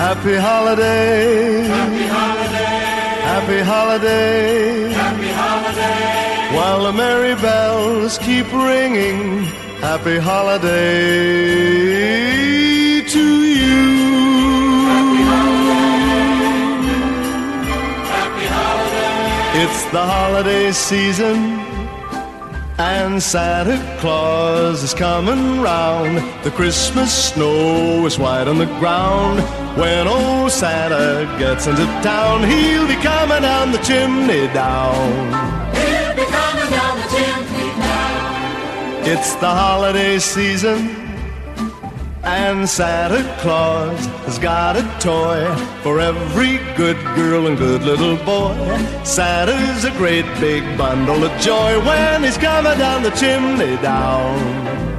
Happy holiday. Happy holiday. Happy holiday. Happy holiday. While the merry bells keep ringing. Happy holiday to you. Happy holiday. Happy holiday. It's the holiday season. And Santa Claus is coming round. The Christmas snow is white on the ground. When old Santa gets into town, he'll be coming down the chimney down. He'll be coming down the chimney now. It's the holiday season. And Santa Claus has got a toy for every good girl and good little boy. Santa's a great big bundle of joy when he's coming down the chimney down.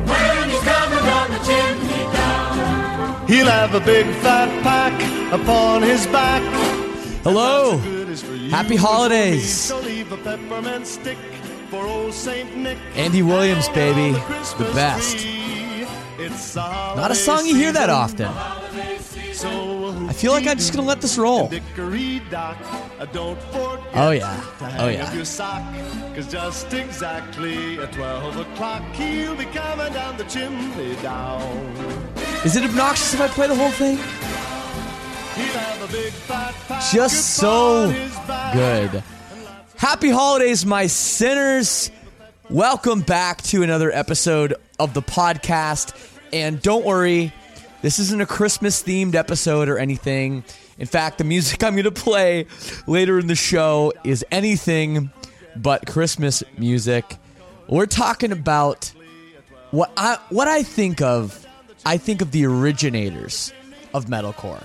When he's coming down the chimney down. He'll have a big fat pack upon his back. Hello. Good is for you Happy and for me. holidays. So leave a peppermint stick for old Saint Nick. Andy Williams, baby. on The Christmas best. Not a song you hear that often. I feel like I'm just gonna let this roll. Uh, Oh, yeah. Oh, yeah. up your sock, 'cause just exactly at 12 o'clock he'll be coming down the chimney down. Is it obnoxious if I play the whole thing? He'll have a big fat Just so upon his back. good. Happy holidays, my sinners. Welcome back to another episode of the podcast. And don't worry, this isn't a Christmas themed episode or anything. In fact, the music I'm going to play later in the show is anything but Christmas music. We're talking about what I what I think of, I think of the originators of metalcore,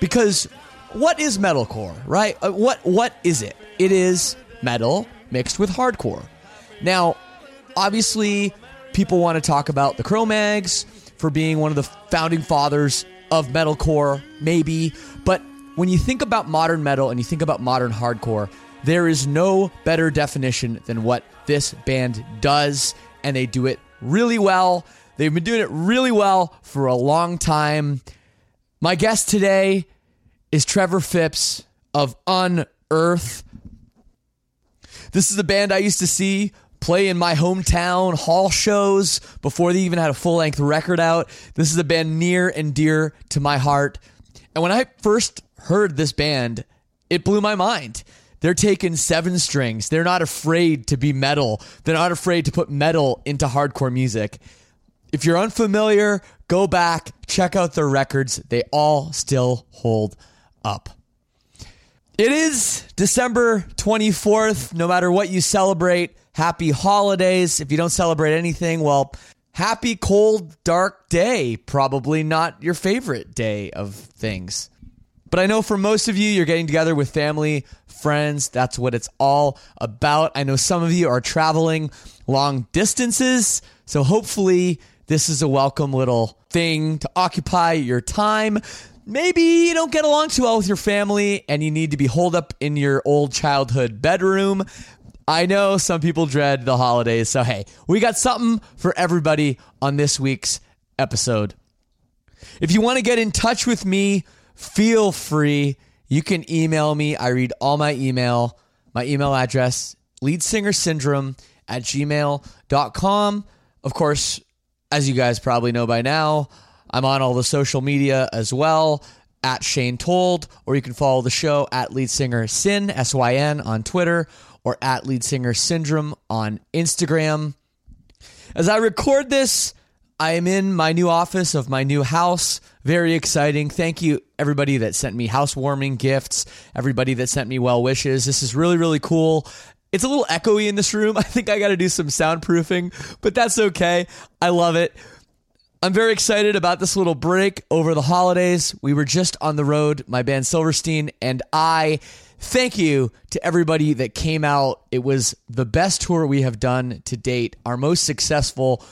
because what is metalcore, right? Uh, what what is it? It is metal mixed with hardcore. Now, obviously, people want to talk about the Cro-Mags for being one of the founding fathers of metalcore, maybe, but when you think about modern metal and you think about modern hardcore, there is no better definition than what this band does, and they do it really well. They've been doing it really well for a long time. My guest today is Trevor Phipps of Unearth. This is a band I used to see play in my hometown hall shows before they even had a full length record out. This is a band near and dear to my heart. And when I first heard this band, it blew my mind. They're taking seven strings. They're not afraid to be metal. They're not afraid to put metal into hardcore music. If you're unfamiliar, go back, check out their records. They all still hold up. It is December 24th. No matter what you celebrate, happy holidays. If you don't celebrate anything, well, happy cold, dark day. Probably not your favorite day of things. But I know for most of you, you're getting together with family, friends. That's what it's all about. I know some of you are traveling long distances. So hopefully, this is a welcome little thing to occupy your time. Maybe you don't get along too well with your family and you need to be holed up in your old childhood bedroom. I know some people dread the holidays, so hey, we got something for everybody on this week's episode. If you want to get in touch with me, feel free. You can email me. I read all my email. My email address, leadsingersyndrome at gmail.com. Of course, as you guys probably know by now, I'm on all the social media as well at Shane Told, or you can follow the show at Lead Singer Sin, S Y N, on Twitter, or at Lead Singer Syndrome on Instagram. As I record this, I am in my new office of my new house. Very exciting. Thank you, everybody that sent me housewarming gifts, everybody that sent me well wishes. This is really, really cool. It's a little echoey in this room. I think I got to do some soundproofing, but that's okay. I love it. I'm very excited about this little break over the holidays. We were just on the road, my band Silverstein, and I. Thank you to everybody that came out. It was the best tour we have done to date, our most successful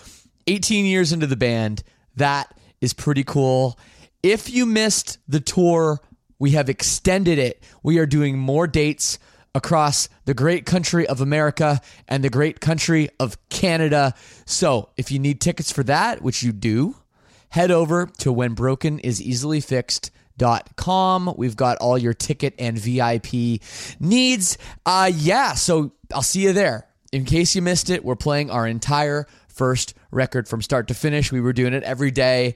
18 years into the band. That is pretty cool. If you missed the tour, we have extended it. We are doing more dates across the great country of America and the great country of Canada. So, if you need tickets for that, which you do, head over to whenbrokeneaseasily.fixed.com. We've got all your ticket and VIP needs. Uh yeah, so I'll see you there. In case you missed it, we're playing our entire first record from start to finish. We were doing it every day.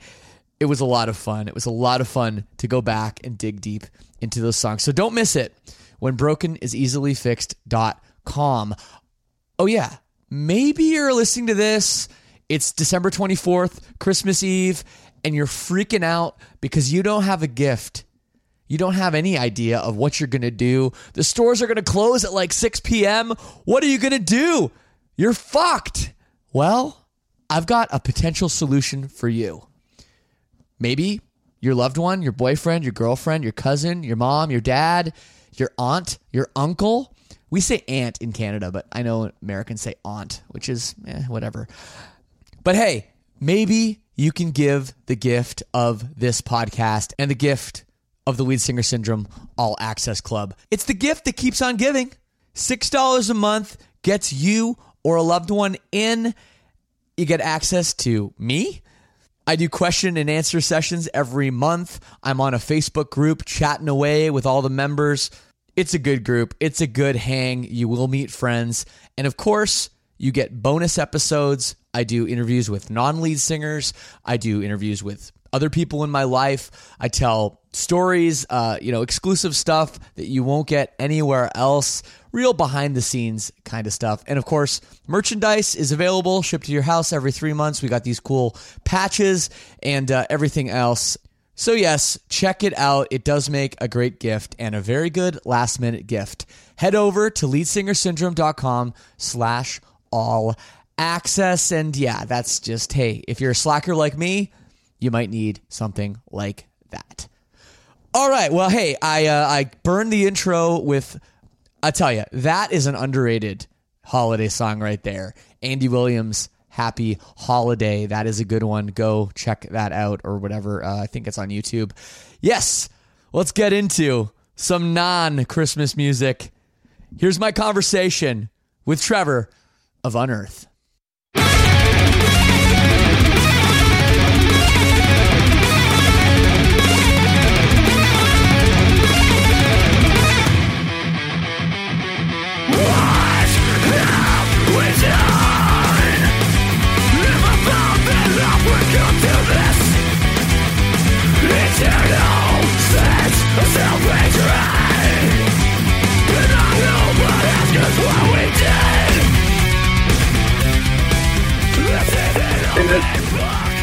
It was a lot of fun. It was a lot of fun to go back and dig deep into those songs. So don't miss it when broken is easily fixed.com. Oh, yeah. Maybe you're listening to this. It's December 24th, Christmas Eve, and you're freaking out because you don't have a gift. You don't have any idea of what you're going to do. The stores are going to close at like 6 p.m. What are you going to do? You're fucked. Well, I've got a potential solution for you. Maybe your loved one, your boyfriend, your girlfriend, your cousin, your mom, your dad, your aunt, your uncle. We say aunt in Canada, but I know Americans say aunt, which is eh, whatever. But hey, maybe you can give the gift of this podcast and the gift of the Lead Singer Syndrome All Access Club. It's the gift that keeps on giving. $6 a month gets you or a loved one in. You get access to me. I do question and answer sessions every month. I'm on a Facebook group chatting away with all the members. It's a good group. It's a good hang. You will meet friends. And of course, you get bonus episodes. I do interviews with non lead singers. I do interviews with other people in my life. I tell stories, uh, you know, exclusive stuff that you won't get anywhere else. Real behind the scenes kind of stuff. And of course, merchandise is available, shipped to your house every three months. We got these cool patches and uh, everything else. So, yes, check it out. It does make a great gift and a very good last minute gift. Head over to leadsingersyndrome.com slash all access. And yeah, that's just, hey, if you're a slacker like me, you might need something like that. All right. Well, hey, I uh, I burned the intro with. I tell you, that is an underrated holiday song right there. Andy Williams, "Happy Holiday." That is a good one. Go check that out or whatever. Uh, I think it's on YouTube. Yes. Let's get into some non-Christmas music. Here's my conversation with Trevor of Unearth.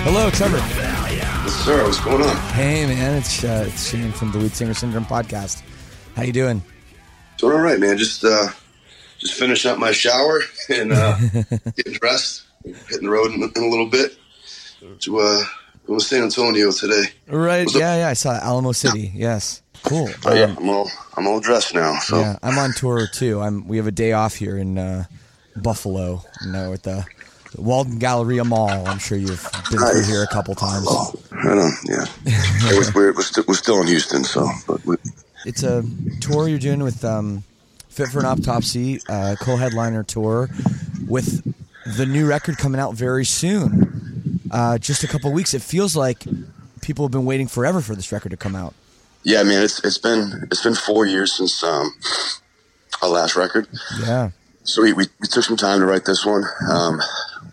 Hello, Trevor. Yes, sir. What's going on? Hey, man, it's uh, it's Shane from the Lead Singer Syndrome podcast. How you doing? Doing all right, man. Just uh, just finishing up my shower and uh, getting dressed, hitting the road in, in a little bit to uh, go to San Antonio today. Right? Yeah, yeah. I saw Alamo City. Yes, cool. But yeah, Um, I'm all I'm all dressed now. So yeah, I'm on tour too. I'm. We have a day off here in uh, Buffalo. You know, at the Walden Galleria Mall. I'm sure you've been through here a couple times. Oh, right on. Yeah, it was weird. We're, st- we're still in Houston, so but we, It's a tour you're doing with um, Fit for an Autopsy, uh, co-headliner tour, with the new record coming out very soon. Uh, just a couple weeks. It feels like people have been waiting forever for this record to come out. Yeah, man, it's it's been it's been four years since um, our last record. Yeah. So we, we, we took some time to write this one. Um,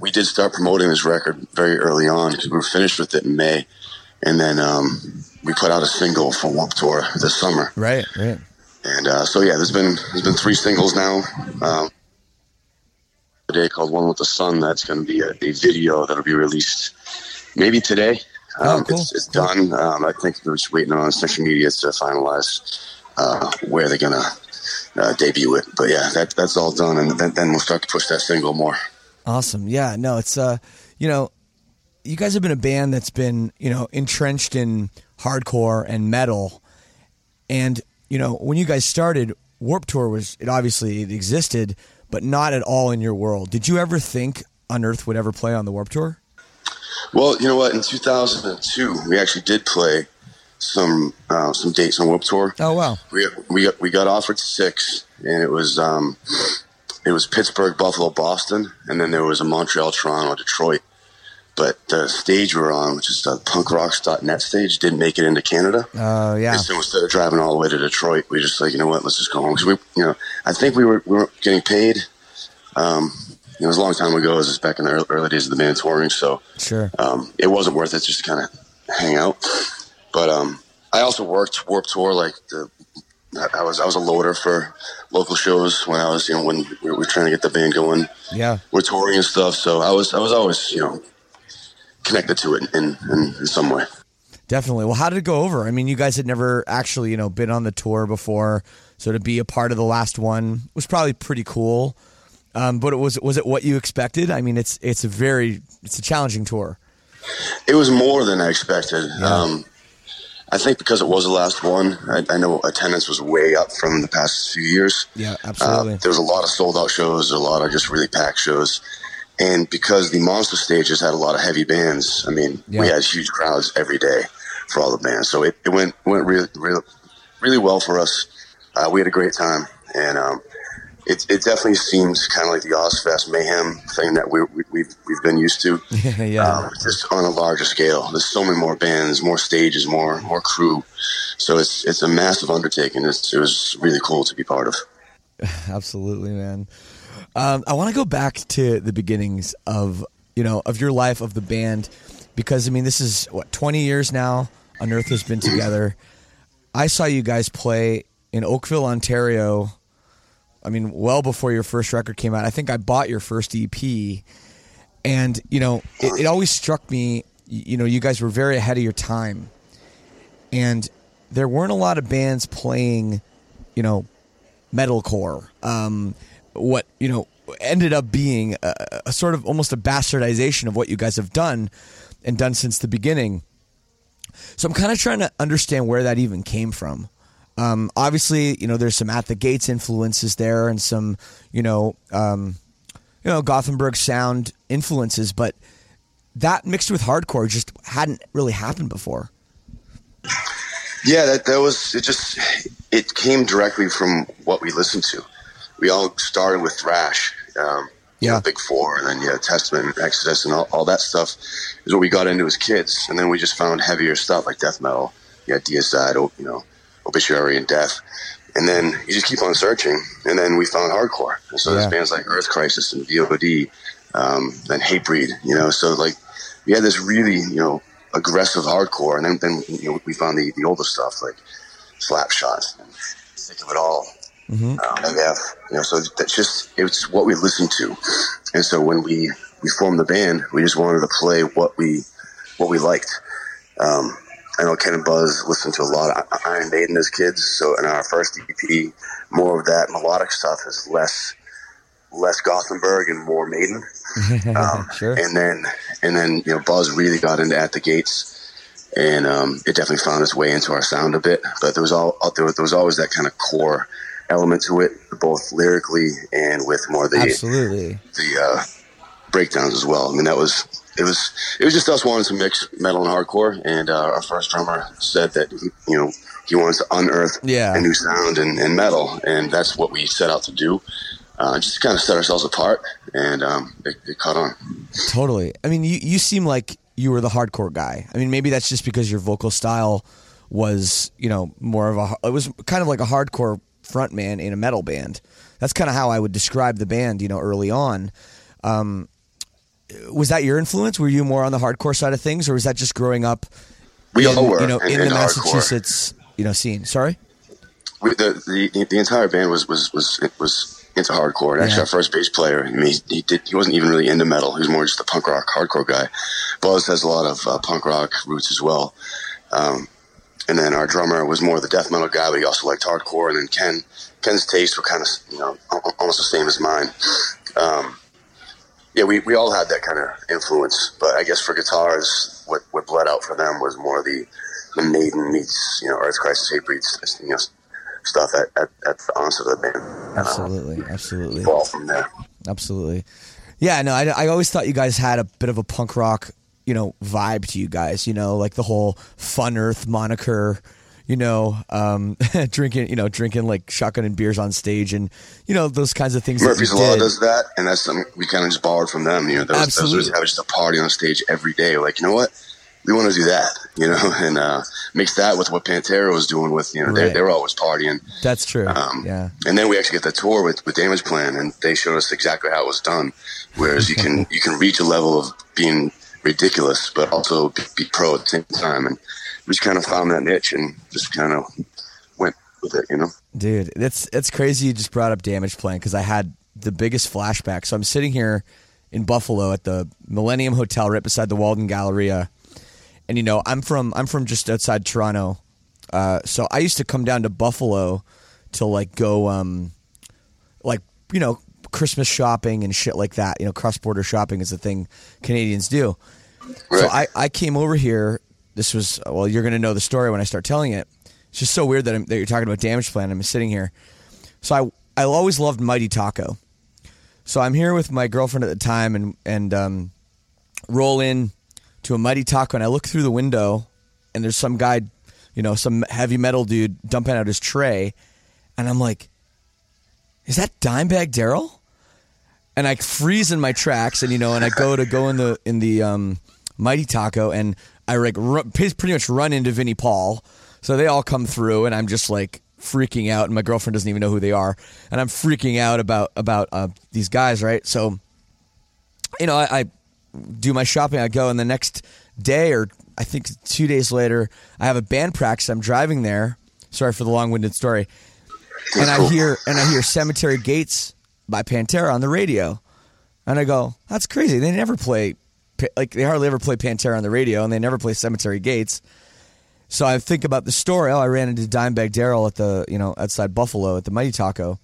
we did start promoting this record very early on because we were finished with it in May, and then um, we put out a single for Warped Tour this summer. Right. Right. And uh, so yeah, there's been there's been three singles now. Um, day called "One with the Sun." That's going to be a, a video that'll be released maybe today. Oh, Um, cool. It's, it's Cool. done. Um, I think they're just waiting on social media to finalize uh, where they're gonna uh, debut it. But yeah, that that's all done, and then, then we'll start to push that single more. Awesome. Yeah. No, it's uh, you know, you guys have been a band that's been you know entrenched in hardcore and metal, and you know when you guys started, Warped Tour was it obviously it existed, but not at all in your world. Did you ever think Unearth would ever play on the Warped Tour? Well, you know what? In 2002, we actually did play some uh, some dates on Warped Tour. Oh wow. we we got, we got offered six, and it was um, it was Pittsburgh, Buffalo, Boston, and then there was a Montreal, Toronto, Detroit. But the stage we were on, which is the punkrocks.net stage, didn't make it into Canada. Oh yeah. And so instead of driving all the way to Detroit, we just like, you know what, let's just go home. Because we, you know, I think we were we were getting paid. Um, it was a long time ago. It was back in the early, early days of the band touring. So Sure. um, it wasn't worth it just to kind of hang out. But um, I also worked Warped Tour. Like the, I I was I was a loader for local shows when I was you know when we were trying to get the band going. Yeah. We're touring and stuff. So I was I was always you know connected to it in in, in some way. Definitely. Well, how did it go over? I mean, you guys had never actually, you know, been on the tour before, so to be a part of the last one was probably pretty cool. Um, but it was was it what you expected? I mean, it's it's a very it's a challenging tour. It was more than I expected. Um, I think because it was the last one, I, I know attendance was way up from the past few years. Yeah, Uh, absolutely. there was a lot of sold out shows, a lot of just really packed shows. And because the monster stages had a lot of heavy bands, I mean, we had huge crowds every day for all the bands. So it, it went went really, really, really well for us. Uh, we had a great time. And um, it, it definitely seems kind of like the Ozzfest Mayhem thing that we, we, we've, we've been used to. yeah. Um, just on a larger scale. There's so many more bands, more stages, more more crew. So it's it's a massive undertaking. It's, it was really cool to be part of. Absolutely, man. Um, I want to go back to the beginnings of you know of your life of the band because I mean this is what twenty years now. Unearth has been together. I saw you guys play in Oakville, Ontario. I mean, well before your first record came out. I think I bought your first EP, and you know it, it always struck me. You know, you guys were very ahead of your time, and there weren't a lot of bands playing. You know, metalcore. Um, what you know ended up being a, a sort of almost a bastardization of what you guys have done and done since the beginning. So I'm kind of trying to understand where that even came from. Um, obviously, you know, there's some at the gates influences there and some, you know, um, you know, Gothenburg sound influences, but that mixed with hardcore just hadn't really happened before. Yeah, that that was it. Just it came directly from what we listened to. We all started with thrash, um, you Yeah. know, Big Four, and then yeah, Testament, Exodus, and all, all that stuff is what we got into as kids. And then we just found heavier stuff like death metal, yeah, Deicide, you know, Obituary and Death. And then you just keep on searching, and then we found hardcore. And so Yeah. there's bands like Earth Crisis and VOD, um, and Hatebreed, you know. So like we had this really, you know, aggressive hardcore, and then then you know we found the the older stuff like Slapshot and Sick of It All, um, MF, you know. So that's just it's what we listened to, and so when we we formed the band, we just wanted to play what we what we liked. Um, I know Ken and Buzz listened to a lot of Iron Maiden as kids, so in our first EP, more of that melodic stuff is less less Gothenburg and more Maiden. Um, Sure. And then and then you know Buzz really got into At the Gates, and um, it definitely found its way into our sound a bit. But there was all there was, there was always that kind of core element to it, both lyrically and with more the Absolutely. the uh, breakdowns as well. I mean, that was it was it was just us wanting to mix metal and hardcore, and uh, our first drummer said that he, you know he wanted to unearth Yeah. a new sound in, in metal, and that's what we set out to do. Uh, just to kind of set ourselves apart, and um, it, it caught on. Totally. I mean, you you seem like you were the hardcore guy. I mean, maybe that's just because your vocal style was, you know, more of a. It was kind of like a hardcore frontman in a metal band. That's kind of how I would describe the band. You know, early on. Um, was that your influence? Were you more on the hardcore side of things, or was that just growing up? We in, all were you know, in- in in the hardcore. Massachusetts, you know, scene. Sorry. we, the, the the entire band was was was was into hardcore. And actually, our first bass player, I mean, he, he did he wasn't even really into metal. He was more just a punk rock hardcore guy. Buzz has a lot of uh, punk rock roots as well. Um, and then our drummer was more the death metal guy, but he also liked hardcore. And then Ken Ken's tastes were kind of you know almost the same as mine. Um, yeah, we, we all had that kind of influence, but I guess for guitars, what, what bled out for them was more the the Maiden meets you know Earth Crisis Hatebreed you know stuff at, at, at the onset of the band. Um, absolutely, absolutely. Fall from there. Absolutely. Yeah, no, I, I always thought you guys had a bit of a punk rock, you know, vibe to you guys, you know, like the whole Fun Earth moniker, you know, um, drinking, you know, drinking like shotgun and beers on stage and, you know, those kinds of things. Murphy's Law did. does that, and that's something we kind of just borrowed from them. You know, those, those Absolutely. was just a party on stage every day. Like, you know what? We want to do that, you know, and uh, mix that with what Pantera was doing with, you know, they, Right. they were always partying. That's true. Um, yeah. And then we actually get the tour with, with Damageplan, and they showed us exactly how it was done. Whereas you can you can reach a level of being ridiculous, but also be, pro at the same time. And just kind of found that niche and just kind of went with it, you know. Dude, it's it's crazy you just brought up Damageplan because I had the biggest flashback. So I'm sitting here in Buffalo at the Millennium Hotel right beside the Walden Galleria. And you know, I'm from I'm from just outside Toronto. Uh, so I used to come down to Buffalo to like go um like, you know, Christmas shopping and shit like that. You know, cross border shopping is a thing Canadians do. So I, I came over here. This was well, you're gonna know the story when I start telling it. It's just so weird that, I'm, that you're talking about Damageplan. I'm sitting here. So I I always loved Mighty Taco. So I'm here with my girlfriend at the time, and and um, roll in to a Mighty Taco, and I look through the window, and there's some guy, you know, some heavy metal dude dumping out his tray, and I'm like, is that Dimebag Darrell? And I freeze in my tracks, and you know, and I go to go in the in the um, Mighty Taco, and I like pretty much run into Vinnie Paul. So they all come through, and I'm just like freaking out, and my girlfriend doesn't even know who they are, and I'm freaking out about about uh, these guys, right? So, you know, I, I do my shopping, I go, and the next day, or I think two days later, I have a band practice. I'm driving there. Sorry for the long-winded story, and I hear and I hear Cemetery Gates by Pantera on the radio, and I go, "That's crazy! They never play." Like they hardly ever play Pantera on the radio, and they never play Cemetery Gates. So I think about the story. Oh, I ran into Dimebag Darrell at the you know outside Buffalo at the Mighty Taco.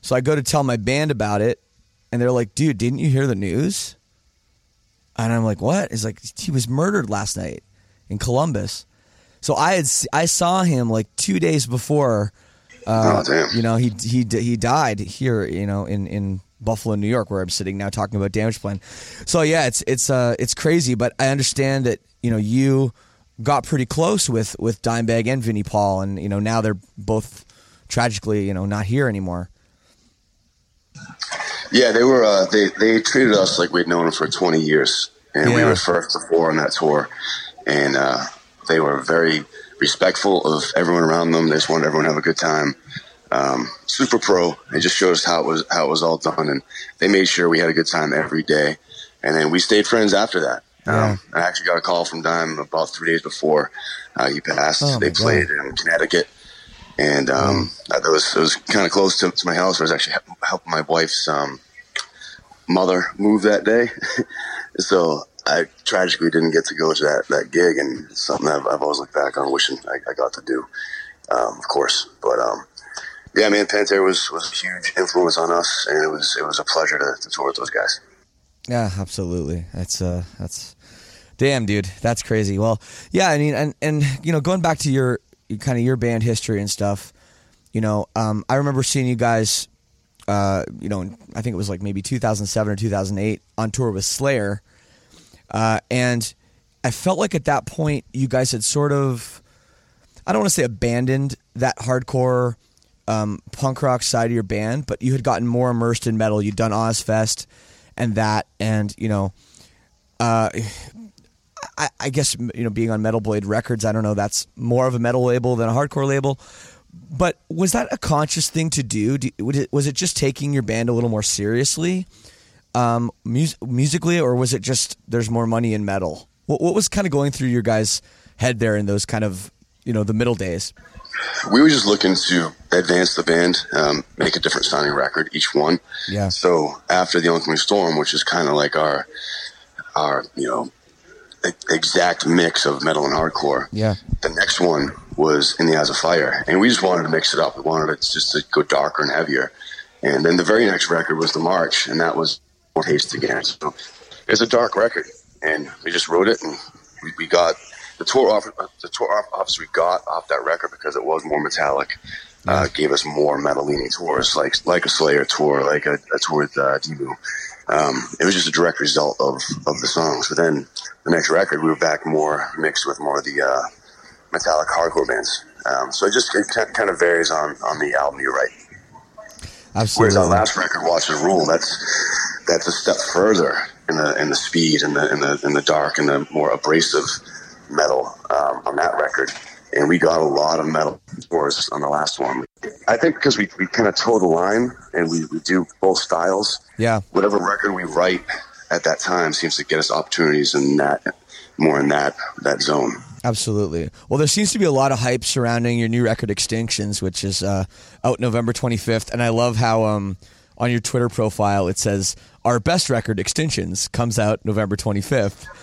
So I go to tell my band about it, and they're like, "Dude, didn't you hear the news?" And I'm like, "What?" It's like he was murdered last night in Columbus. So I had I saw him like two days before. Uh, oh damn! You know, he he he died here. You know, in in Buffalo, New York, where I'm sitting now talking about Damageplan. So yeah, it's it's uh it's crazy, but I understand that you know you got pretty close with with Dimebag and Vinnie Paul, and you know now they're both tragically you know not here anymore. Yeah, they were. Uh, they they treated us like we'd known them for 20 years, and we were first to four on that tour, and uh, they were very respectful of everyone around them. They just wanted everyone to have a good time. Um, super pro. and just showed us how it was how it was all done, and they made sure we had a good time every day. And then we stayed friends after that. Um, I actually got a call from Dime about three days before uh, he passed. Oh, they God. played in Connecticut, and um, it was it was kind of close to, to my house. I was actually helping my wife's um, mother move that day, so I tragically didn't get to go to that, that gig, and it's something I've, I've always looked back on, wishing I, I got to do, um, of course. But um, yeah, man, Pantera was, was a huge influence on us, and it was it was a pleasure to, to tour with those guys. Yeah, absolutely. That's uh that's damn dude. That's crazy. Well, yeah, I mean and and you know, going back to your kind of your band history and stuff, you know, um I remember seeing you guys uh, you know, I think it was like maybe 2007 or 2008 on tour with Slayer, uh, and I felt like at that point you guys had sort of, I don't want to say abandoned that hardcore um, punk rock side of your band, but you had gotten more immersed in metal. You'd done Ozzfest and that, and you know, uh, I, I guess you know, being on Metal Blade Records, I don't know, that's more of a metal label than a hardcore label. But was that a conscious thing to do? do was, it, just taking your band a little more seriously, um, mus- musically, or was it just there's more money in metal? What, what was kind of going through your guys' head there in those kind of you know the middle days? We were just looking to advance the band, um, make a different sounding record each one. Yeah. So after the oncoming storm, which is kind of like our our you know exact mix of metal and hardcore. Yeah. The next one was in the eyes of fire, and we just wanted to mix it up. We wanted it just to go darker and heavier. And then the very next record was the March, and that was more taste again. So it's a dark record, and we just wrote it, and we, we got the tour offer. The tour off- offers we got off that record because it was more metallic. Uh, gave us more metal leaning tours, like like a Slayer tour, like a, a tour with uh, Debu. Um, it was just a direct result of, of the songs. But then the next record, we were back more mixed with more of the uh, metallic hardcore bands. Um, so it just it ki- kind of varies on, on the album you write. Whereas Absolutely. our last record, Watchers of Rule, that's that's a step further in the in the speed and the in the in the dark and the more abrasive metal um, on that record. And we got a lot of metal tours on the last one. I think because we, we kind of toe the line and we, we do both styles. Yeah. Whatever record we write at that time seems to get us opportunities in that more in that that zone. Absolutely. Well, there seems to be a lot of hype surrounding your new record, Extinctions, which is uh, out November 25th. And I love how um, on your Twitter profile it says our best record, Extinctions comes out November 25th.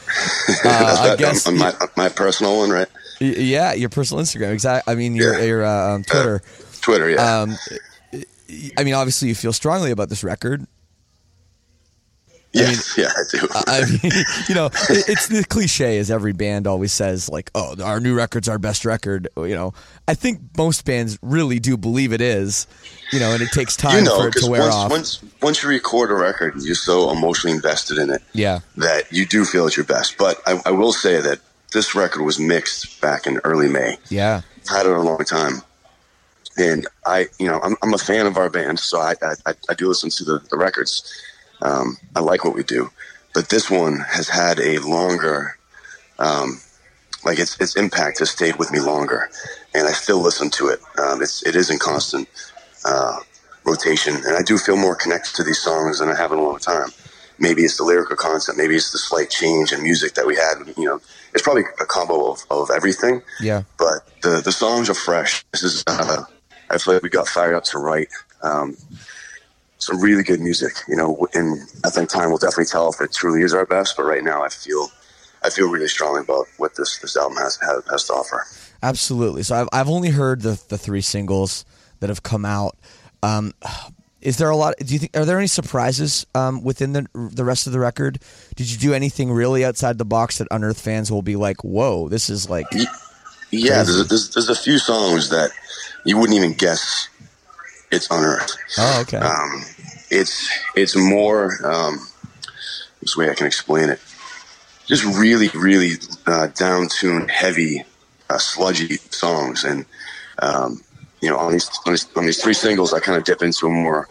Uh, I guess, on, on my, my personal one, right? yeah, your personal Instagram. Exactly. I mean, your Yeah. your uh, um, Twitter. Twitter, yeah. Um, I mean, obviously, you feel strongly about this record. Yes, yeah, I do. I mean, you know, it, it's the cliche as every band always says, like, "Oh, our new record's our best record." You know, I think most bands really do believe it is. You know, and it takes time you know, for it to wear once, off. once once you record a record, you're so emotionally invested in it yeah, that you do feel it's your best. But I, I will say that this record was mixed back in early May. yeah, Had it a long time, and I, you know, I'm, I'm a fan of our band, so I I, I do listen to the, the records. Um, I like what we do, but this one has had a longer, um, like its its impact has stayed with me longer, and I still listen to it. Um, it's it is in constant uh, rotation, and I do feel more connected to these songs than I have in a long time. Maybe it's the lyrical concept, maybe it's the slight change in music that we had. You know, it's probably a combo of, of everything. yeah. But the the songs are fresh. This is uh, I feel like we got fired up to write um, some really good music. You know, and I think time will definitely tell if it truly is our best. But right now, I feel I feel really strongly about what this this album has has, has to offer. Absolutely. So I've I've only heard the the three singles that have come out. Um, is there a lot? Do you think are there any surprises um, within the the rest of the record? Did you do anything really outside the box that Unearth fans will be like, "Whoa, this is like"? Yeah, there's there's, there's a few songs that you wouldn't even guess it's unearthed. Oh, okay. Um, it's it's more um, this way I can explain it. Just really, really uh, down tuned, heavy, uh, sludgy songs, and um, you know on these, on these on these three singles, I kind of dip into a more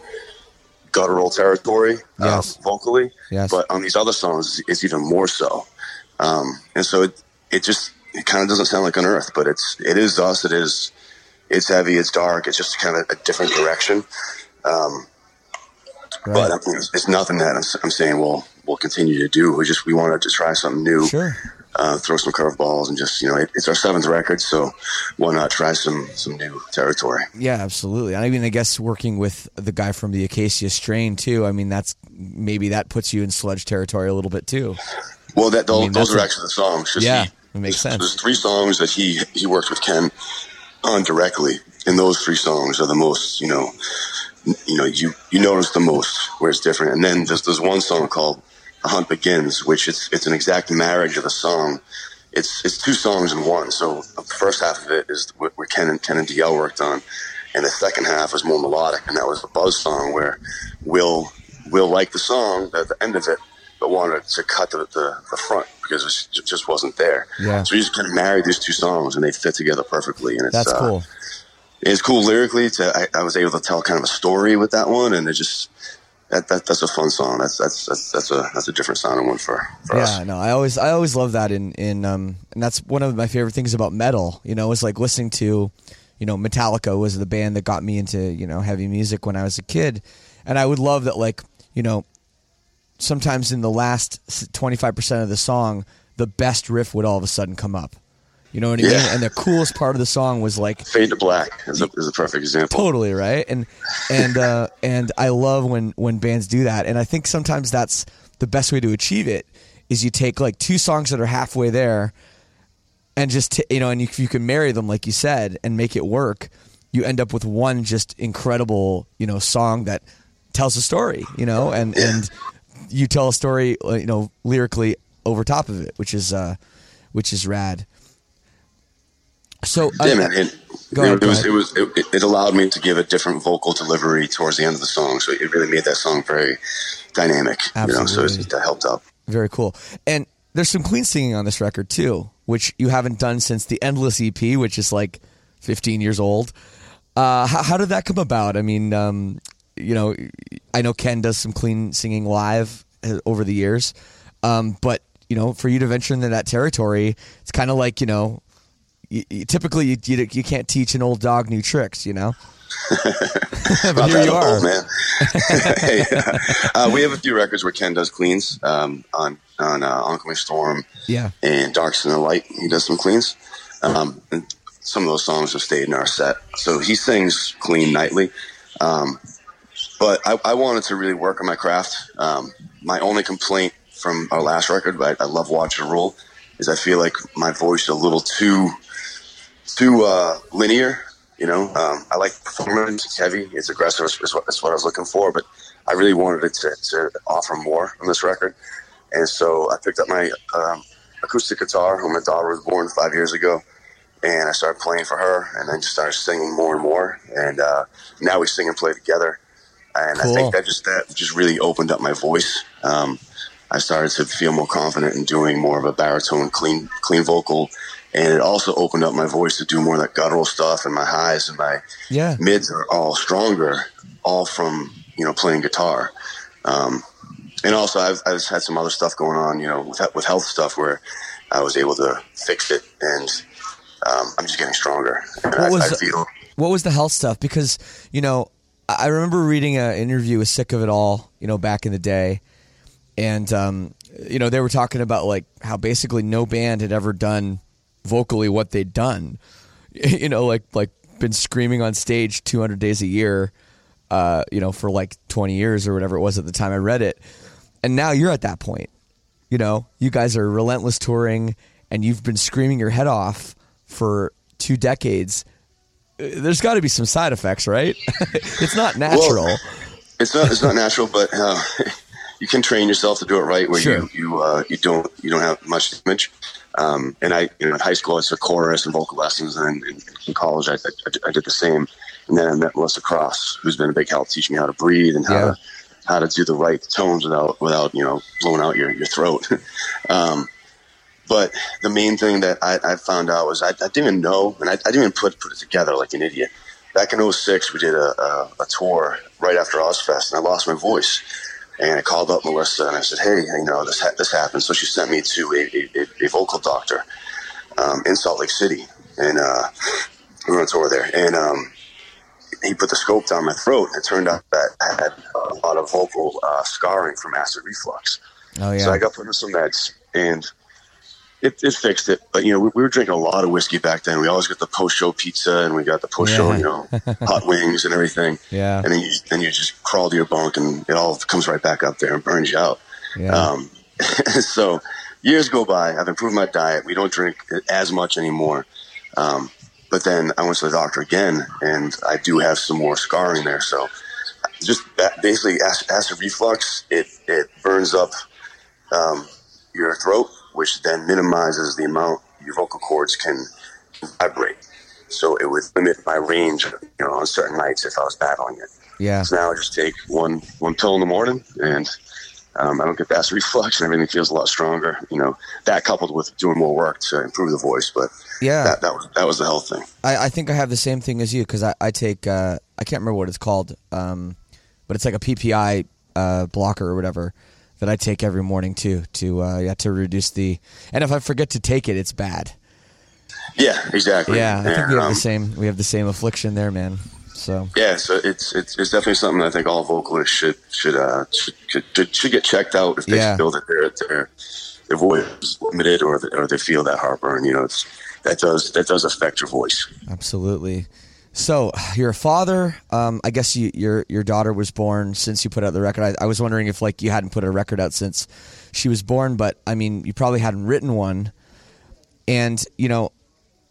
guttural territory uh, vocally. Yes. But on these other songs, it's even more so. Um, and so it it just it kind of doesn't sound like Unearth, but it's it is us. It is it's heavy. It's dark. It's just kind of a different direction. Um, But I mean, it's, it's nothing that I'm, I'm saying we'll we'll continue to do. We just we wanted to try something new, Sure. uh, throw some curveballs, and just you know it, it's our seventh record, so why not try some some new territory? Yeah, absolutely. I mean, I guess working with the guy from the Acacia Strain too. I mean, that's maybe that puts you in sludge territory a little bit too. Well, that those, mean, those are actually the songs. 'cause Yeah, he- it makes sense. There's three songs that he he worked with Ken on directly, and those three songs are the most you know you know you you notice the most where it's different. And then there's there's one song called "The Hunt Begins," which it's it's an exact marriage of a song. It's it's two songs in one. So the first half of it is what where Ken and Ken and DL worked on, and the second half was more melodic, and that was the Buzz song where Will Will liked the song at the end of it, but wanted to cut the the, the front because it, just wasn't there. Yeah. So we just kind of married these two songs, and they fit together perfectly. And it's, That's uh, cool. It's cool lyrically. To I, I was able to tell kind of a story with that one, and it just that, that that's a fun song. That's that's that's that's a that's a different sounding one for for us. Yeah, no, I always I always love that in in um and that's one of my favorite things about metal, you know, is like listening to, you know, Metallica was the band that got me into, you know, heavy music when I was a kid. And I would love that like, you know, sometimes in the last 25% of the song, the best riff would all of a sudden come up. You know what I mean? Yeah. And the coolest part of the song was like Fade to Black is a, is a perfect example. totally right and and uh and i love when when bands do that and i think sometimes that's the best way to achieve it is you take like two songs that are halfway there and just t- you know and if you can marry them like you said and make it work you end up with one just incredible you know song that tells a story you know and and you tell a story uh, you know lyrically over top of it which is uh which is rad so Yeah, uh, man. It, ahead, it was it was it, it allowed me to give a different vocal delivery towards the end of the song, so it really made that song very dynamic. You know, so Absolutely. it, that helped out. Very cool. And there's some clean singing on this record too, which you haven't done since the Endless EP, which is like 15 years old. Uh, how, how did that come about? I mean, um, you know, I know Ken does some clean singing live uh, over the years, um, but you know, for you to venture into that territory, it's kind of like you know, you, you, typically you, you you can't teach an old dog new tricks, you know. but here you are. old, man. hey, uh, we have a few records where Ken does cleans um, on on uh, Oncoming Storm Yeah. and Darkness in the Light. He does some cleans. Um, and some of those songs have stayed in our set. So he sings clean nightly. Um, but I, I wanted to really work on my craft. Um, my only complaint from our last record, but I, I love Watchers of Rule, is I feel like my voice is a little too too uh, linear. You know, um, I like performance. It's heavy. It's aggressive. Is what, that's what I was looking for. But I really wanted it to, to offer more on this record. And so I picked up my um, acoustic guitar when my daughter was born five years ago. And I started playing for her and then just started singing more and more. And uh, now we sing and play together. And I think that just that just really opened up my voice. Um, I started to feel more confident in doing more of a baritone, clean, clean vocal, and it also opened up my voice to do more of that guttural stuff. And my highs and my Yeah. mids are all stronger, all from you know playing guitar. Um, and also, I've, I've had some other stuff going on, you know, with, with health stuff where I was able to fix it, and um, I'm just getting stronger. And What I, was I feel What was the health stuff? Because you know, I remember reading an interview with Sick of It All, you know, back in the day, and um, you know they were talking about like how basically no band had ever done vocally what they'd done. You know, like like been screaming on stage 200 days a year, uh, you know, for like 20 years or whatever it was at the time I read it, and now you're at that point. You know, you guys are relentless touring, and you've been screaming your head off for two decades there's got to be some side effects, right? it's not natural. it's not it's not natural, but uh, you can train yourself to do it right, where Sure. you you uh, you don't you don't have much damage. Um, and I, you know, in high school, I took chorus and vocal lessons, and in, in college, I, I, I did the same. And then I met Melissa Cross, who's been a big help teaching me how to breathe and how Yeah. to how to do the right tones without without you know blowing out your your throat. um, but the main thing that I, I found out was I, I didn't even know, and I, I didn't even put put it together like an idiot. Back in 06, we did a, a, a tour right after Ozzfest, and I lost my voice. And I called up Melissa and I said, "Hey, you know this ha- this happened." So she sent me to a, a, a vocal doctor um, in Salt Lake City, and uh, we were on tour there. And um, he put the scope down my throat, and it turned out that I had a lot of vocal uh, scarring from acid reflux. Oh yeah. So I got put on some meds, and it, it fixed it. But you know, we, we were drinking a lot of whiskey back then. We always got the post show pizza, and we got the post show, Yeah. you know, hot wings and everything. Yeah. And then you then you just crawl to your bunk, and it all comes right back up there and burns you out. yeah. Um, so years go by. I've improved my diet. We don't drink as much anymore. Um, but then I went to the doctor again, and I do have some more scarring there. So just basically acid, acid reflux. It it burns up um, your throat, which then minimizes the amount your vocal cords can vibrate. so it would limit my range, you know, on certain nights if I was battling it. Yeah. So now I just take one one pill in the morning, and um, I don't get acid reflux, and everything feels a lot stronger. You know, that coupled with doing more work to improve the voice, but Yeah. that, that was that was the health thing. I, I think I have the same thing as you because I, I take uh, I can't remember what it's called, um, but it's like a PPI uh, blocker or whatever that I take every morning too to uh, yeah to reduce the and if I forget to take it, it's bad. Yeah, exactly. Yeah, I think And, we have um, the same we have the same affliction there, man. So Yeah, so it's it's, it's definitely something I think all vocalists should should uh, should, should, should get checked out if they Yeah. feel that their their their voice is limited or or they feel that heartburn. You know, it's that does that does affect your voice. absolutely. So you're a father. Um, I guess you, your your daughter was born since you put out the record. I, I was wondering if like you hadn't put a record out since she was born, but I mean you probably hadn't written one. And you know,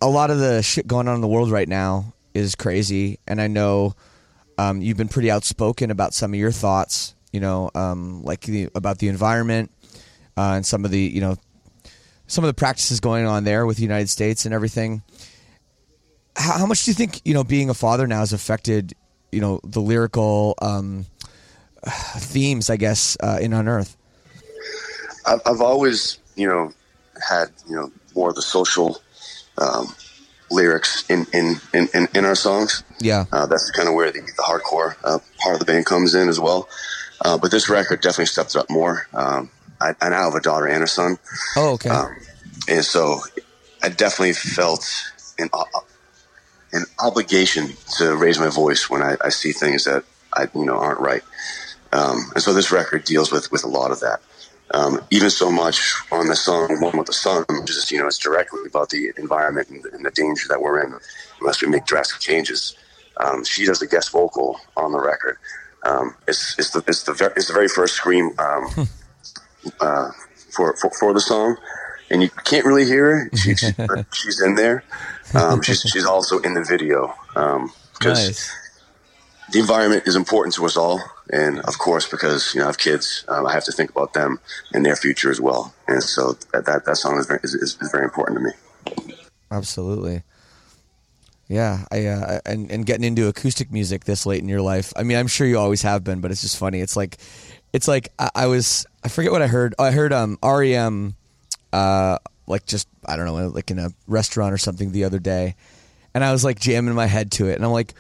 a lot of the shit going on in the world right now is crazy, and I know um, you've been pretty outspoken about some of your thoughts. You know, um, like the, about the environment uh, and some of the you know some of the practices going on there with the United States and everything. How, how much do you think you know being a father now has affected you know the lyrical um, themes? I guess uh, in Unearth. I've, I've always you know had you know more of the social um, lyrics in in, in, in in our songs. Yeah. Uh, that's kind of where the, the hardcore uh, part of the band comes in as well. Uh, but this record definitely stepped it up more. Um, I, I now have a daughter and a son. Oh, okay. Um, and so I definitely felt an, an obligation to raise my voice when I, I see things that I, you know, aren't right. Um, and so this record deals with, with a lot of that. Um, even so much on the song "One with the Sun," which is you know it's directly about the environment and, and the danger that we're in unless we make drastic changes. Um, she does the guest vocal on the record. Um, it's, it's the it's the ver- it's the very first scream um, uh, for, for for the song, and you can't really hear her. She, she, she's in there. Um, she's she's also in the video because nice. the environment is important to us all, and of course, because you know I have kids, um, I have to think about them and their future as well. And so that that, that song is very, is, is is very important to me. Absolutely. Yeah, I uh, and and getting into acoustic music this late in your life. I mean, I'm sure you always have been, but it's just funny. It's like, it's like I, I was. I forget what I heard. I heard um REM, uh, like just I don't know, like in a restaurant or something the other day, and I was like jamming my head to it, and I'm like,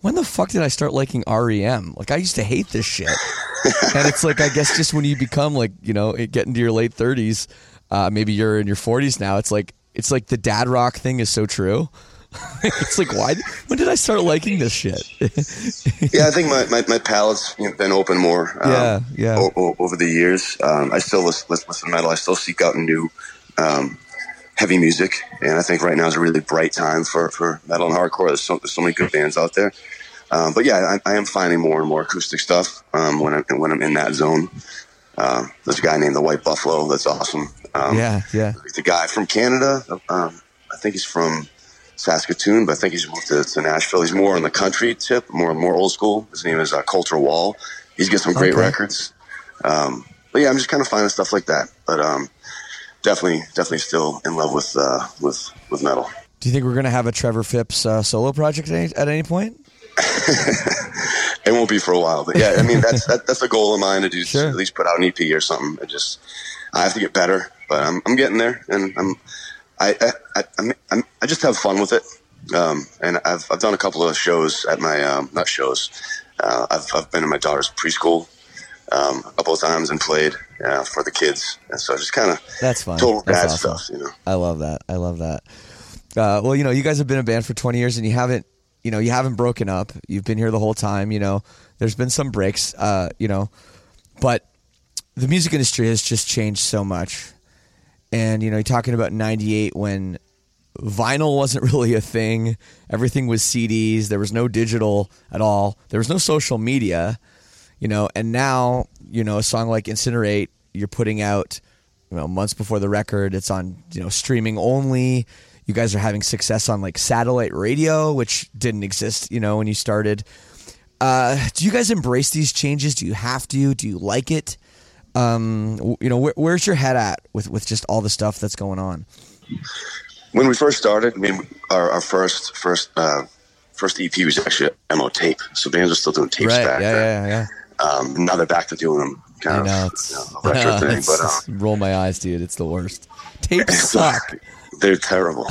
when the fuck did I start liking REM? Like I used to hate this shit, and it's like I guess just when you become like you know get into your late 30s, uh, maybe you're in your 40s now. It's like it's like the dad rock thing is so true. it's like why? When did I start liking this shit? yeah, I think my, my, my palate's you know, been open more. Um, Yeah, yeah. O- o- over the years, um, I still listen, listen to metal. I still seek out new um, heavy music, and I think right now is a really bright time for, for metal and hardcore. There's so, there's so many good bands out there. Um, but yeah, I, I am finding more and more acoustic stuff um, when I'm when I'm in that zone. Um, there's a guy named the White Buffalo that's awesome. Um, yeah, yeah. the guy from Canada. Um, I think he's from Saskatoon, but I think he's moved to, to Nashville. He's more on the country tip, more more old school. His name is uh, Colter Wall. He's got some great Okay. records. Um, but yeah, I'm just kind of finding stuff like that. But um, definitely, definitely still in love with uh, with with metal. Do you think we're gonna have a Trevor Phipps uh, solo project at any, at any point? It won't be for a while, but yeah, I mean that's that, that's a goal of mine to do Sure. at least put out an EP or something. I just I have to get better, but I'm I'm getting there, and I'm I I I, I'm, I'm, just have fun with it. Um, and I've I've done a couple of shows at my um, not shows. Uh, I've I've been in my daughter's preschool um, a couple of times and played uh, for the kids, and so just kind of That's fun. total That's dad awesome. stuff, you know. I love that. I love that. Uh, well, you know, you guys have been a band for 20 years and you haven't, you know, you haven't broken up. You've been here the whole time. You know, there's been some breaks, uh, you know, but the music industry has just changed so much. And, you know, you're talking about 98 when vinyl wasn't really a thing. Everything was CDs. There was no digital at all. There was no social media, you know, and now, you know, a song like Incinerate, you're putting out, you know, months before the record. It's on, you know, streaming only. You guys are having success on like satellite radio, which didn't exist, you know, when you started. Uh, do you guys embrace these changes? Do you have to? Do you like it? Um, you know, where, where's your head at with, with just all the stuff that's going on? when we first started, I mean, our, our first first uh, first EP was actually mo tape. So bands were still doing tapes Right. back Yeah, then. yeah, yeah. Um, now they're back to doing them kind I of it's, you know, retro thing, but uh, roll my eyes, dude. It's the worst. Tapes suck. they're terrible.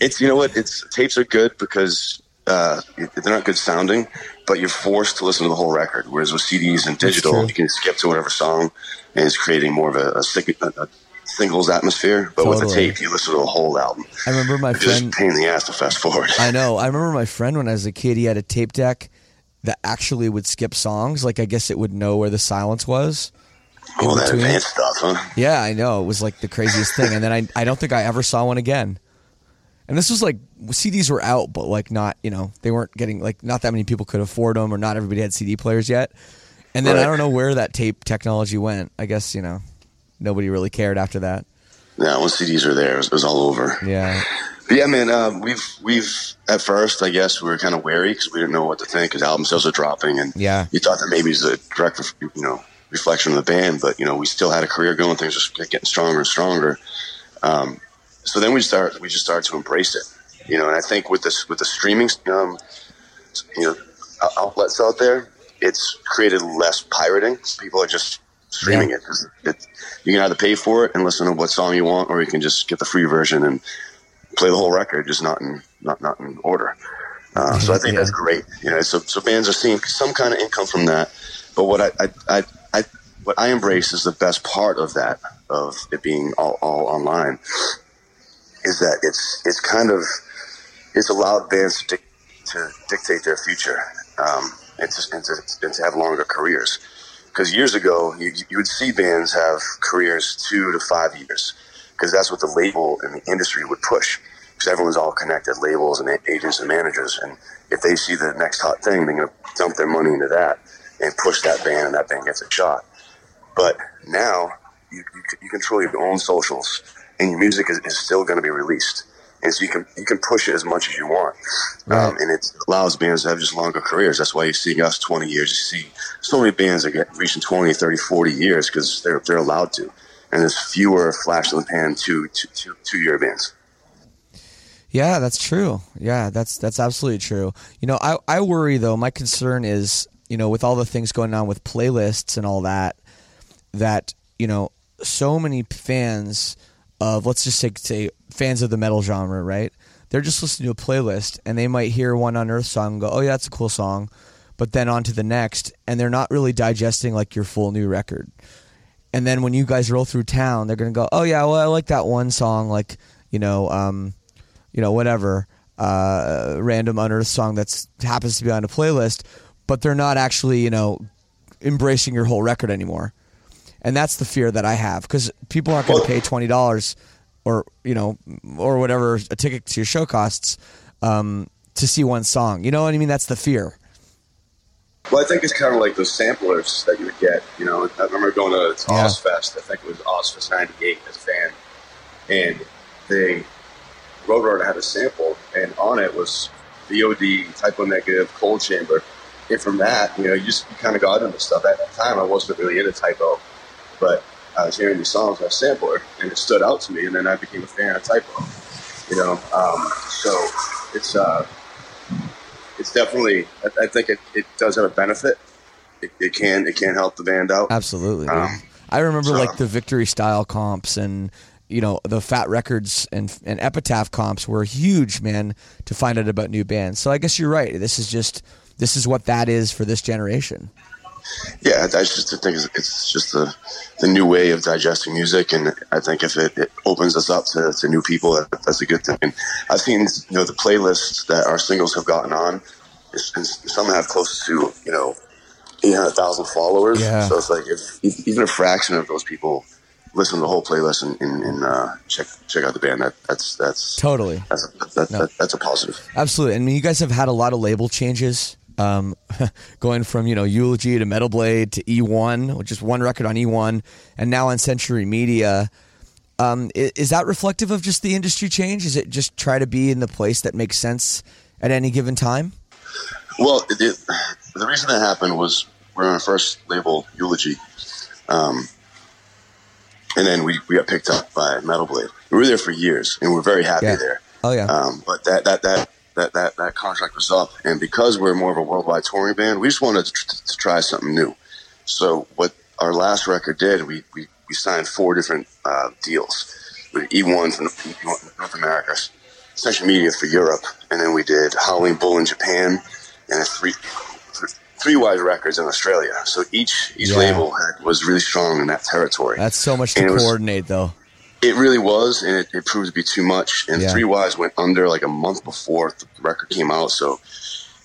it's you know what? It's tapes are good because uh, they're not good sounding, but you're forced to listen to the whole record. Whereas with CDs and digital, you can skip to whatever song, and it's creating more of a, a, a, a singles atmosphere. But with a tape, you listen to the whole album. I remember my It's friend. pain in the ass to fast forward. I know. I remember my friend when I was a kid. He had a tape deck that actually would skip songs. Like I guess it would know where the silence was. All that advanced stuff, huh? Yeah, I know. It was like the craziest thing. And then I, I don't think I ever saw one again. And this was like CDs were out, but like not, you know, they weren't getting like not that many people could afford them, or not everybody had CD players yet. And then I don't know where that tape technology went. I guess you know, nobody really cared after that. Yeah, when CDs are there, it was, it was all over. Yeah, But yeah, man, uh, we've we've at first, I guess, we were kind of wary because we didn't know what to think because album sales are dropping, and Yeah. you thought that maybe it's a direct, you know, reflection of the band, but you know, we still had a career going, things were getting stronger and stronger. Um, so then we start, we just started to embrace it, you know, and I think with this with the streaming, um, you know, outlets out there, it's created less pirating. People are just streaming Yeah. it it. You can either pay for it and listen to what song you want, or you can just get the free version and play the whole record, just not in not not in order. Uh, so I think Yeah. that's great. You know, so so bands are seeing some kind of income from that. But what I I, I, I what I embrace is the best part of that of it being all, all online is that it's it's kind of it's allowed bands to, to dictate their future um, and, to, and, to, and to have longer careers. Because years ago, you, you would see bands have careers two to five years, because that's what the label and the industry would push. Because everyone's all connected, labels and agents and managers, and if they see the next hot thing, they're going to dump their money into that and push that band, and that band gets a shot. But now you, you, you control your own socials, and your music is, is still going to be released. And so you can you can push it as much as you want, um, and it allows bands to have just longer careers. That's why you see us 20 years. You see so many bands that get reaching 20, 30, 40 years because they're they're allowed to, and there's fewer flash in the pan two two two two year bands. yeah, that's true. Yeah, that's that's absolutely true. You know, I I worry though. My concern is, you know, with all the things going on with playlists and all that, that you know, so many fans of let's just say say fans of the metal genre, right? They're just listening to a playlist and they might hear one Unearth song and go, "Oh yeah, that's a cool song," but then on to the next, and they're not really digesting like your full new record. And then when you guys roll through town, they're gonna go, "Oh yeah, well I like that one song, like you know, um, you know, whatever, uh, random unearthed song that's happens to be on a playlist," but they're not actually, you know, embracing your whole record anymore. And that's the fear that I have because people aren't going to pay twenty dollars or you know or whatever a ticket to your show costs um, to see one song. You know what I mean? That's the fear. Well, I think it's kind of like those samplers that you would get. You know, I remember going to Yeah. Ozzfest. I think it was Ozzfest '98 as a fan, and they Roadrunner had a sample, and on it was VOD, typo negative, Coal Chamber. And from that, you know, you just you kind of got into stuff. At that time, I wasn't really into typo, but I was hearing these songs on a sampler, and it stood out to me, and then I became a fan of Type O. You know, um, so it's uh, it's definitely. I, I think it, it does have a benefit. It, it can it can help the band out. Absolutely. Um, I remember so- like the victory style comps and you know the Fat Records and and Epitaph comps were huge, man, to find out about new bands. So I guess you're right. This is just this is what that is for this generation. Yeah, I just think it's, it's just the the new way of digesting music, and I think if it, it opens us up to, to new people, that, that's a good thing. And I've seen you know the playlists that our singles have gotten on. Some have close to you know eight hundred thousand followers. Yeah. So it's like if even a fraction of those people listen to the whole playlist and, and, and uh, check check out the band, that that's that's Totally. that's a, that, No. that, that's a positive. Absolutely. I mean, you guys have had a lot of label changes, um, going from you know Eulogy to Metal Blade to E1, which is one record on E1, and now on Century Media. Um, i- is that reflective of just the industry change? Is it just try to be in the place that makes sense at any given time? Well, it, it, the reason that happened was we're on our first label, Eulogy, um, and then we, we got picked up by Metal Blade. We were there for years, and we are very happy Yeah. there. Oh, yeah. Um, but that that that. That, that, that contract was up, and because we're more of a worldwide touring band, we just wanted to, tr- to try something new. So what our last record did, we, we, we signed four different uh, deals. We did E1 for North America, Century Media for Europe, and then we did Howling Bull in Japan, and a three Three Wise Records in Australia. So each each Yeah. label had, was really strong in that territory. That's so much to And it was- coordinate, though. It really was, and it, it proved to be too much. And Yeah. Three Wise went under like a month before the record came out, so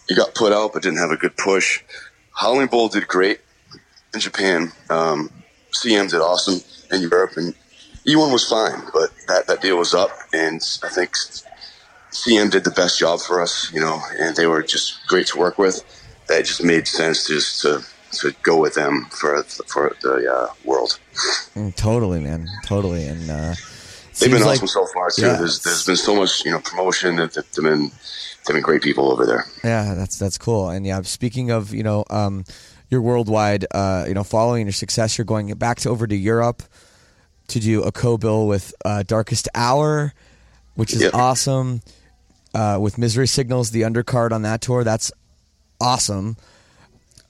it got put out but didn't have a good push. Howling Bull did great in Japan. Um, CM did awesome in Europe, and E1 was fine, but that, that deal was up, and I think CM did the best job for us, you know, and they were just great to work with. That just made sense to just to, to go with them for for the uh, world. Mm, Totally, man. Totally. And uh, They've been seems awesome so far too. Yeah. There's there's been so much you know promotion. That that they've been they've been great people over there. Yeah, that's that's cool. And yeah, speaking of you know um, your worldwide uh, you know following your success, you're going back to over to Europe to do a co-bill with uh, Darkest Hour, which is Yep. awesome. Uh, with Misery Signals, the undercard on that tour, that's awesome.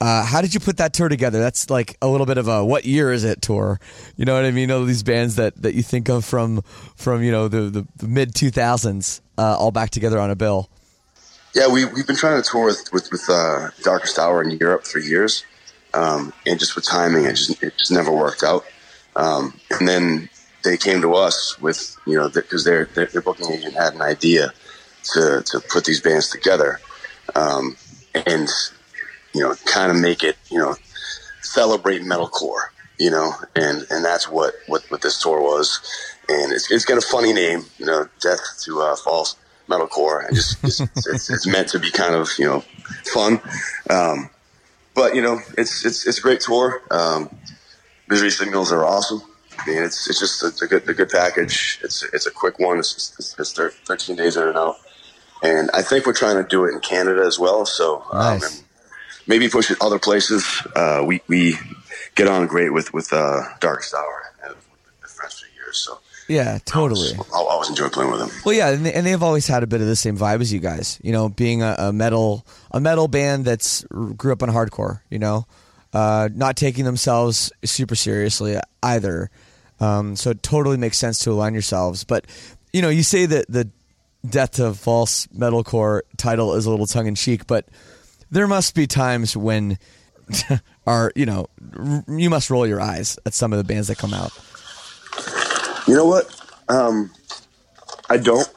Uh, how did you put that tour together? That's like a little bit of a what year is it tour? You know what I mean? All these bands that, that you think of from from you know the the, the mid two thousands, uh, all back together on a bill. Yeah, we we've been trying to tour with with, with uh, Darkest Hour in Europe for years, um, and just with timing, it just it just never worked out. Um, and then they came to us with you know because their, their their booking agent had an idea to to put these bands together, um, and you know kind of make it you know celebrate metalcore, you know, and and that's what what what this tour was, and it's it's got a funny name, you know, Death to uh, False Metalcore, and just it's, it's, meant to be kind of you know fun, um, but you know it's it's it's a great tour. Um, Misery Signals are awesome. I mean, it's it's just a, a good a good package. It's it's a quick one. It's it's, it's 13 days in and out, and I think we're trying to do it in Canada as well. So um, Nice. and maybe push it other places. Uh, we we get on great with with uh, Darkest Hour and the friends for years. So Yeah, totally. I always enjoy playing with them. Well, yeah, and, they, and they've always had a bit of the same vibe as you guys. You know, being a, a metal a metal band that's grew up on hardcore. You know, uh, not taking themselves super seriously either. Um, so it totally makes sense to align yourselves. But you know, you say that the death to false metalcore title is a little tongue in cheek, but there must be times when are you know you must roll your eyes at some of the bands that come out. You know what? Um, I don't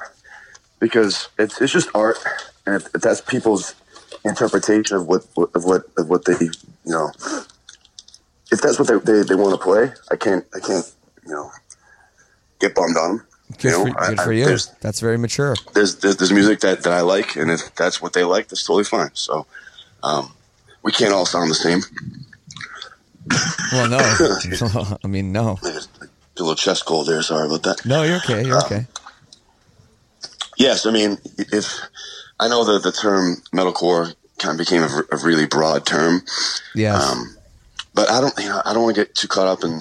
because it's it's just art, and if, if that's people's interpretation of what of what of what they you know, if that's what they they, they want to play, I can't I can't you know get bummed on them. Good, you know, for, good I- for you. That's very mature. there's there's there's music that, that I like, and if that's what they like, that's totally fine. So, um, we can't all sound the same. Well, no. I mean, no. There's a little chest cold there. Sorry about that. No, you're okay. You're okay. Yes, I mean, if I know that the term metalcore kind of became a really broad term, Yes. um, but I don't, you know, I don't want to get too caught up in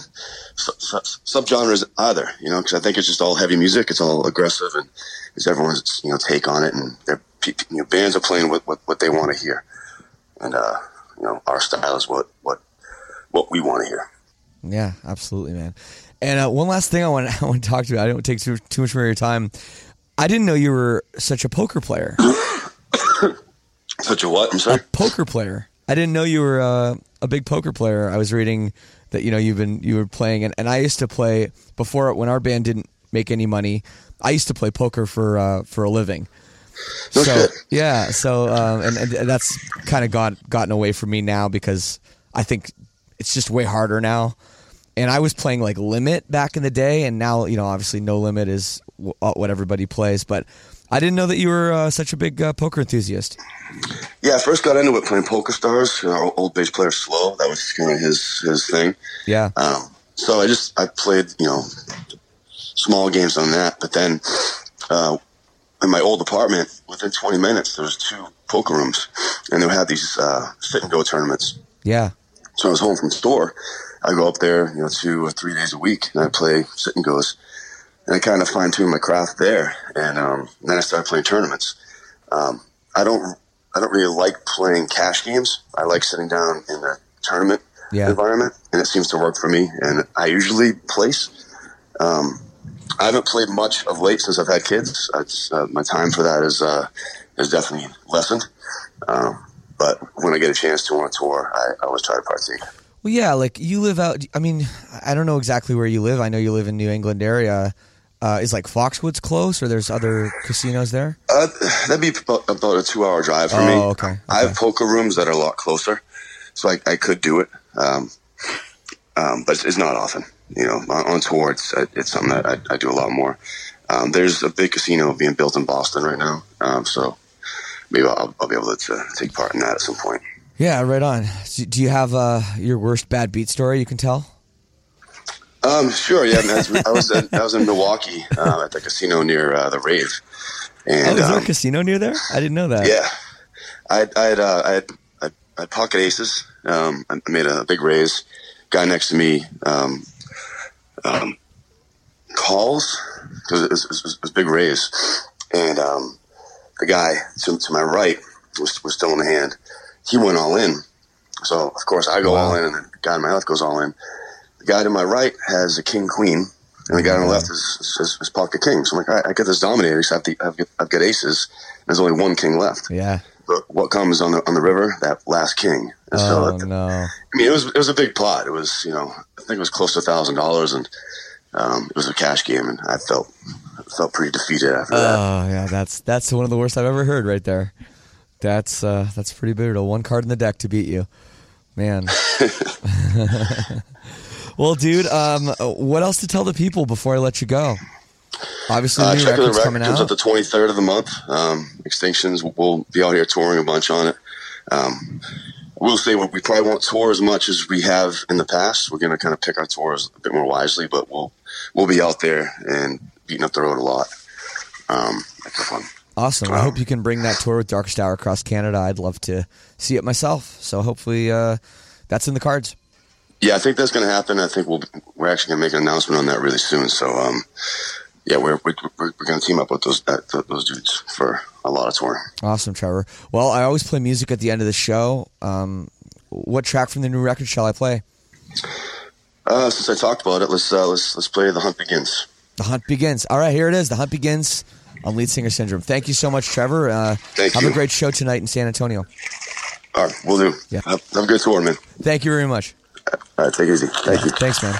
su- su- subgenres either, you know, because I think it's just all heavy music. It's all aggressive, and it's everyone's you know take on it, and their you know, bands are playing what, what, what they want to hear, and uh, you know, our style is what what what we want to hear. yeah, absolutely, man. And uh, one last thing I want I want to talk to you. I don't take too too much of your time. I didn't know you were such a poker player. Such a what? I'm sorry. a poker player. I didn't know you were uh, a big poker player. I was reading that you know you've been you were playing, and, and I used to play before when our band didn't make any money. I used to play poker for uh, for a living. No so shit. yeah, so um, and, and that's kind of got gotten away from me now because I think it's just way harder now. And I was playing like limit back in the day, and now you know obviously no limit is w- uh, what everybody plays. But I didn't know that you were uh, such a big uh, poker enthusiast. Yeah, I first got into it playing PokerStars. You know, old bass player Slo. That was kind of his his thing. Yeah, Um, so I just I played you know small games on that, but then uh, in my old apartment, within 20 minutes, there was two poker rooms, and they had these uh, sit and go tournaments. yeah. So I was home from store. I go up there, you know, two or three days a week, and I play sit and goes. and I kind of fine tuned my craft there. And, um, then I started playing tournaments. Um, I don't I don't really like playing cash games. I like sitting down in a tournament Yeah. environment, and it seems to work for me. And I usually place. Um, I haven't played much of late since I've had kids. Uh, my time for that is uh, is definitely lessened. Um, but when I get a chance to on a tour, I, I always try to partake. Well, yeah, like you live out. I mean, I don't know exactly where you live. I know you live in New England area. Uh, is like Foxwoods close, or there's other casinos there? Uh, that'd be about, about a two hour drive for me. Oh, okay, I have poker rooms that are a lot closer, so I, I could do it. Um, um, but it's, it's not often. You know, on, on tour, it's, it's something that I, I do a lot more. Um, there's a big casino being built in Boston right now, um, so maybe I'll, I'll be able to, take part in that at some point. Yeah, right on. Do- you have uh, your worst bad beat story you can tell? Um, sure, yeah. man, I was in, I was in Milwaukee uh, at the casino near uh, the Rave, and oh, is there um, a casino near there? I didn't know that. Yeah, I had, I had, uh, I had, I had, I pocket aces. Um, I made a big raise. Guy next to me um, um, calls because it was, it, was, it was a big raise, and um, the guy to, to my right was, was still in the hand. He went all in, so of course I go Wow. all in, and the guy to my left goes all in. The guy to my right has a king queen, and the guy on the left is, is, is pocket king. So I'm like, all right, I get this because I have, the, I've, got, I've got aces. And there's only one king left. Yeah. But what comes on the on the river? That last king. And Oh no. I mean, it was it was a big plot. It was you know I think it was close to a thousand dollars, and um, it was a cash game, and I felt felt pretty defeated after that. Oh yeah, that's that's one of the worst I've ever heard right there. That's uh, that's pretty brutal. One card in the deck to beat you, man. well, dude, um, what else to tell the people before I let you go? Obviously, Uh, new check the records record coming comes out. up the 23rd of the month. Um, Extinctions, we'll be out here touring a bunch on it. Um, we'll say we probably won't tour as much as we have in the past. We're going to kind of pick our tours a bit more wisely, but we'll we'll be out there and beating up the road a lot. Um, fun. Awesome. I hope you can bring that tour with Darkest Hour across Canada. I'd love to see it myself. So hopefully, uh, that's in the cards. Yeah, I think that's going to happen. I think we'll we're actually going to make an announcement on that really soon. So, um, yeah, we're we're, we're, we're going to team up with those uh, those dudes for a lot of touring. Awesome, Trevor. Well, I always play music at the end of the show. Um, what track from the new record shall I play? Uh, since I talked about it, let's uh, let's let's play "The Hunt Begins." The Hunt Begins. All right, here it is. The Hunt Begins on Lead Singer Syndrome. Thank you so much, Trevor. Uh, Thank have you. a great show tonight in San Antonio. All right, we'll do. Yeah. Have, have a good tour, man. Thank you very much. All right, take it easy. Thank you. Thanks, man.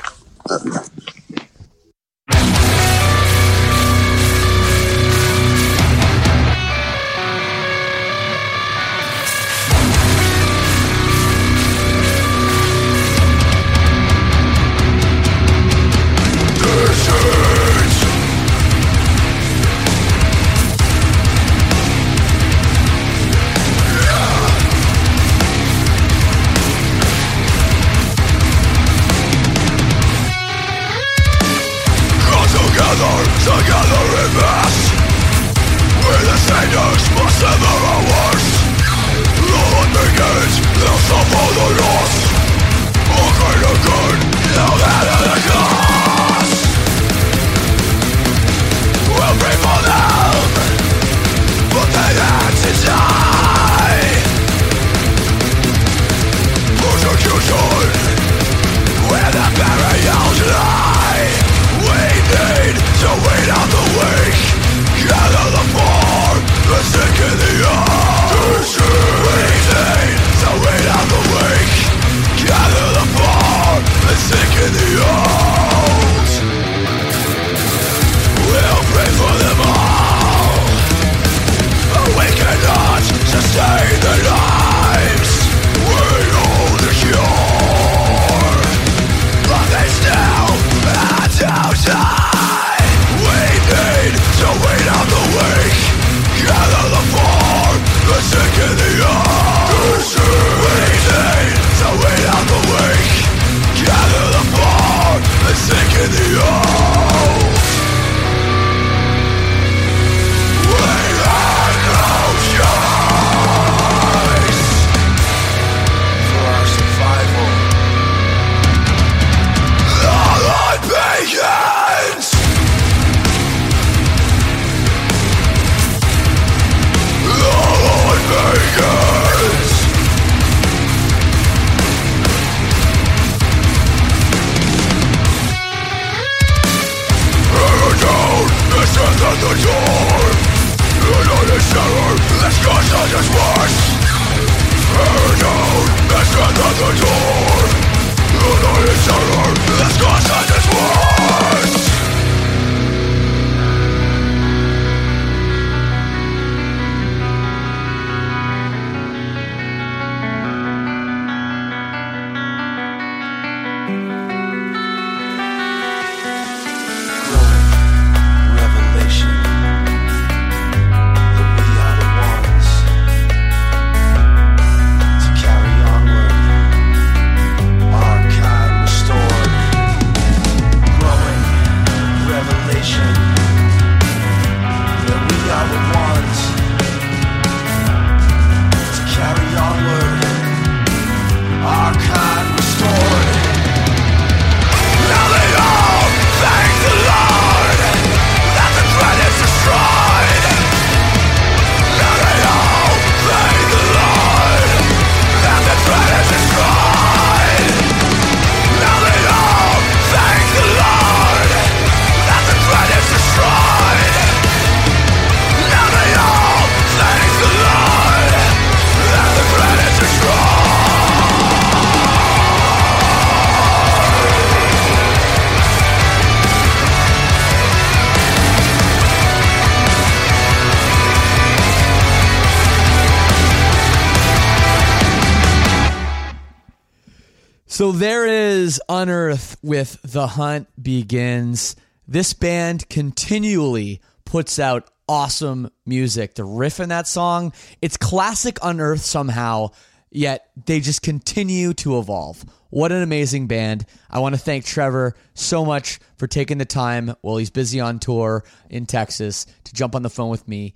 So there is Unearth with The Hunt Begins. This band continually puts out awesome music. The riff in that song, it's classic Unearth somehow, yet they just continue to evolve. What an amazing band. I want to thank Trevor so much for taking the time while he's busy on tour in Texas to jump on the phone with me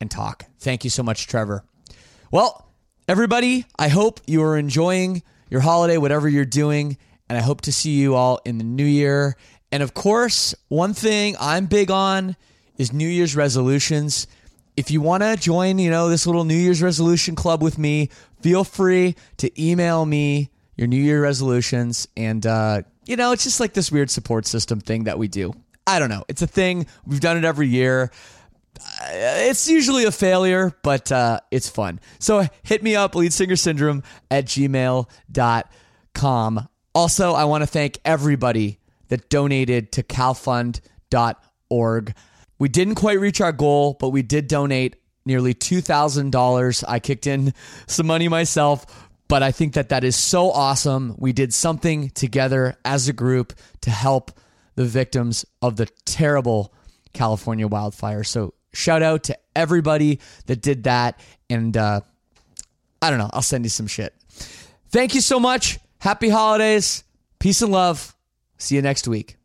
and talk. Thank you so much, Trevor. Well, everybody, I hope you are enjoying your holiday, whatever you're doing, and I hope to see you all in the new year. And of course, one thing I'm big on is New Year's resolutions. If you want to join, you know, this little New Year's resolution club with me, feel free to email me your New Year resolutions. And, uh, you know, it's just like this weird support system thing that we do. I don't know. It's a thing. We've done it every year. Uh, It's usually a failure, but uh, it's fun. So hit me up, lead singer syndrome at gmail.com. Also, I want to thank everybody that donated to calfund.org. We didn't quite reach our goal, but we did donate nearly $2,000. I kicked in some money myself, but I think that that is so awesome. We did something together as a group to help the victims of the terrible California wildfire. So shout out to everybody that did that. And uh, I don't know, I'll send you some shit. Thank you so much. Happy holidays. Peace and love. See you next week.